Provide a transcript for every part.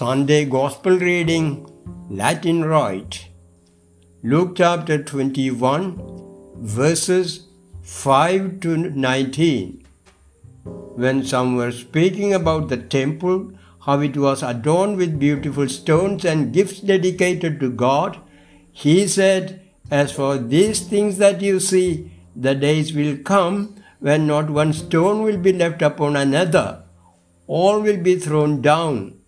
Sunday Gospel reading, Latin Rite. Luke chapter 21, verses 5 to 19. When some were speaking about the temple, how it was adorned with beautiful stones and gifts dedicated to God, he said, As for these things that you see, the days will come when not one stone will be left upon another, all will be thrown down.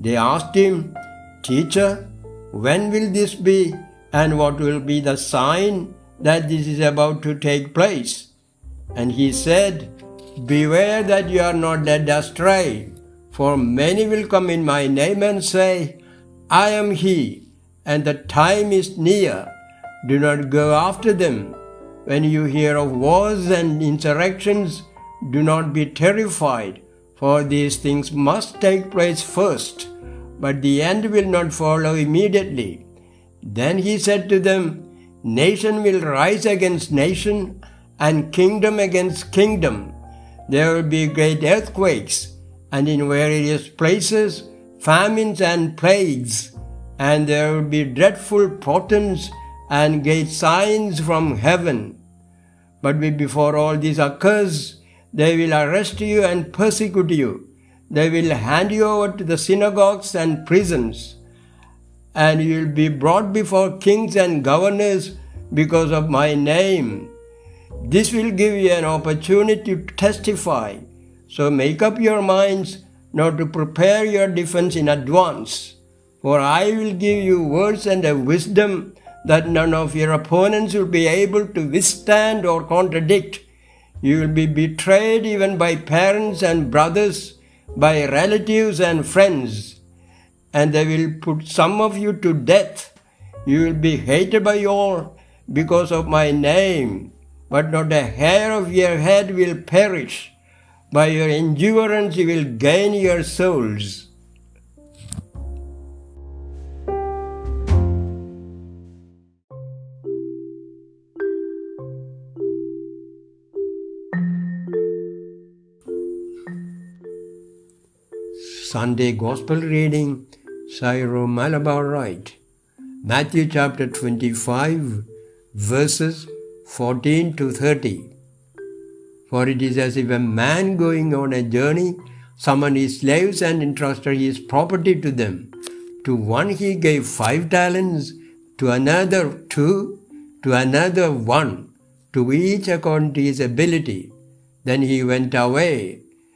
They asked him, Teacher, when will this be, and what will be the sign that this is about to take place? And he said, Beware that you are not led astray, for many will come in my name and say, I am he, and the time is near. Do not go after them. When you hear of wars and insurrections, do not be terrified, for these things must take place first, but the end will not follow immediately. Then he said to them, Nation will rise against nation, and kingdom against kingdom. There will be great earthquakes, and in various places famines and plagues, and there will be dreadful portents and great signs from heaven. But before all this occurs, they will arrest you and persecute you. They will hand you over to the synagogues and prisons, and you will be brought before kings and governors because of my name. This will give you an opportunity to testify. So make up your minds not to prepare your defense in advance. For I will give you words and a wisdom that none of your opponents will be able to withstand or contradict. You will be betrayed even by parents and brothers, by relatives and friends, and they will put some of you to death. You will be hated by all because of my name, but not a hair of your head will perish. By your endurance you will gain your souls. Sunday Gospel reading, Syro Malabar Rite, Matthew chapter 25, verses 14 to 30. For it is as if a man going on a journey summoned his slaves and entrusted his property to them. To one he gave five talents, to another two, to another one, to each according to his ability. Then he went away.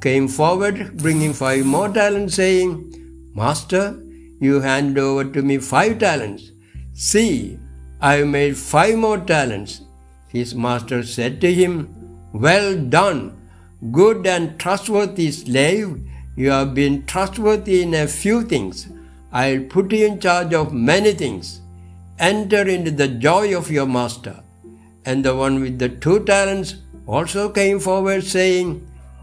came forward, bringing five more talents, saying, Master, you hand over to me five talents. See, I have made five more talents. His master said to him, Well done, good and trustworthy slave. You have been trustworthy in a few things. I'll put you in charge of many things. Enter into the joy of your master. And the one with the two talents also came forward, saying,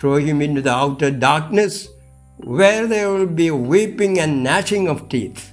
throw him into the outer darkness, where there will be weeping and gnashing of teeth.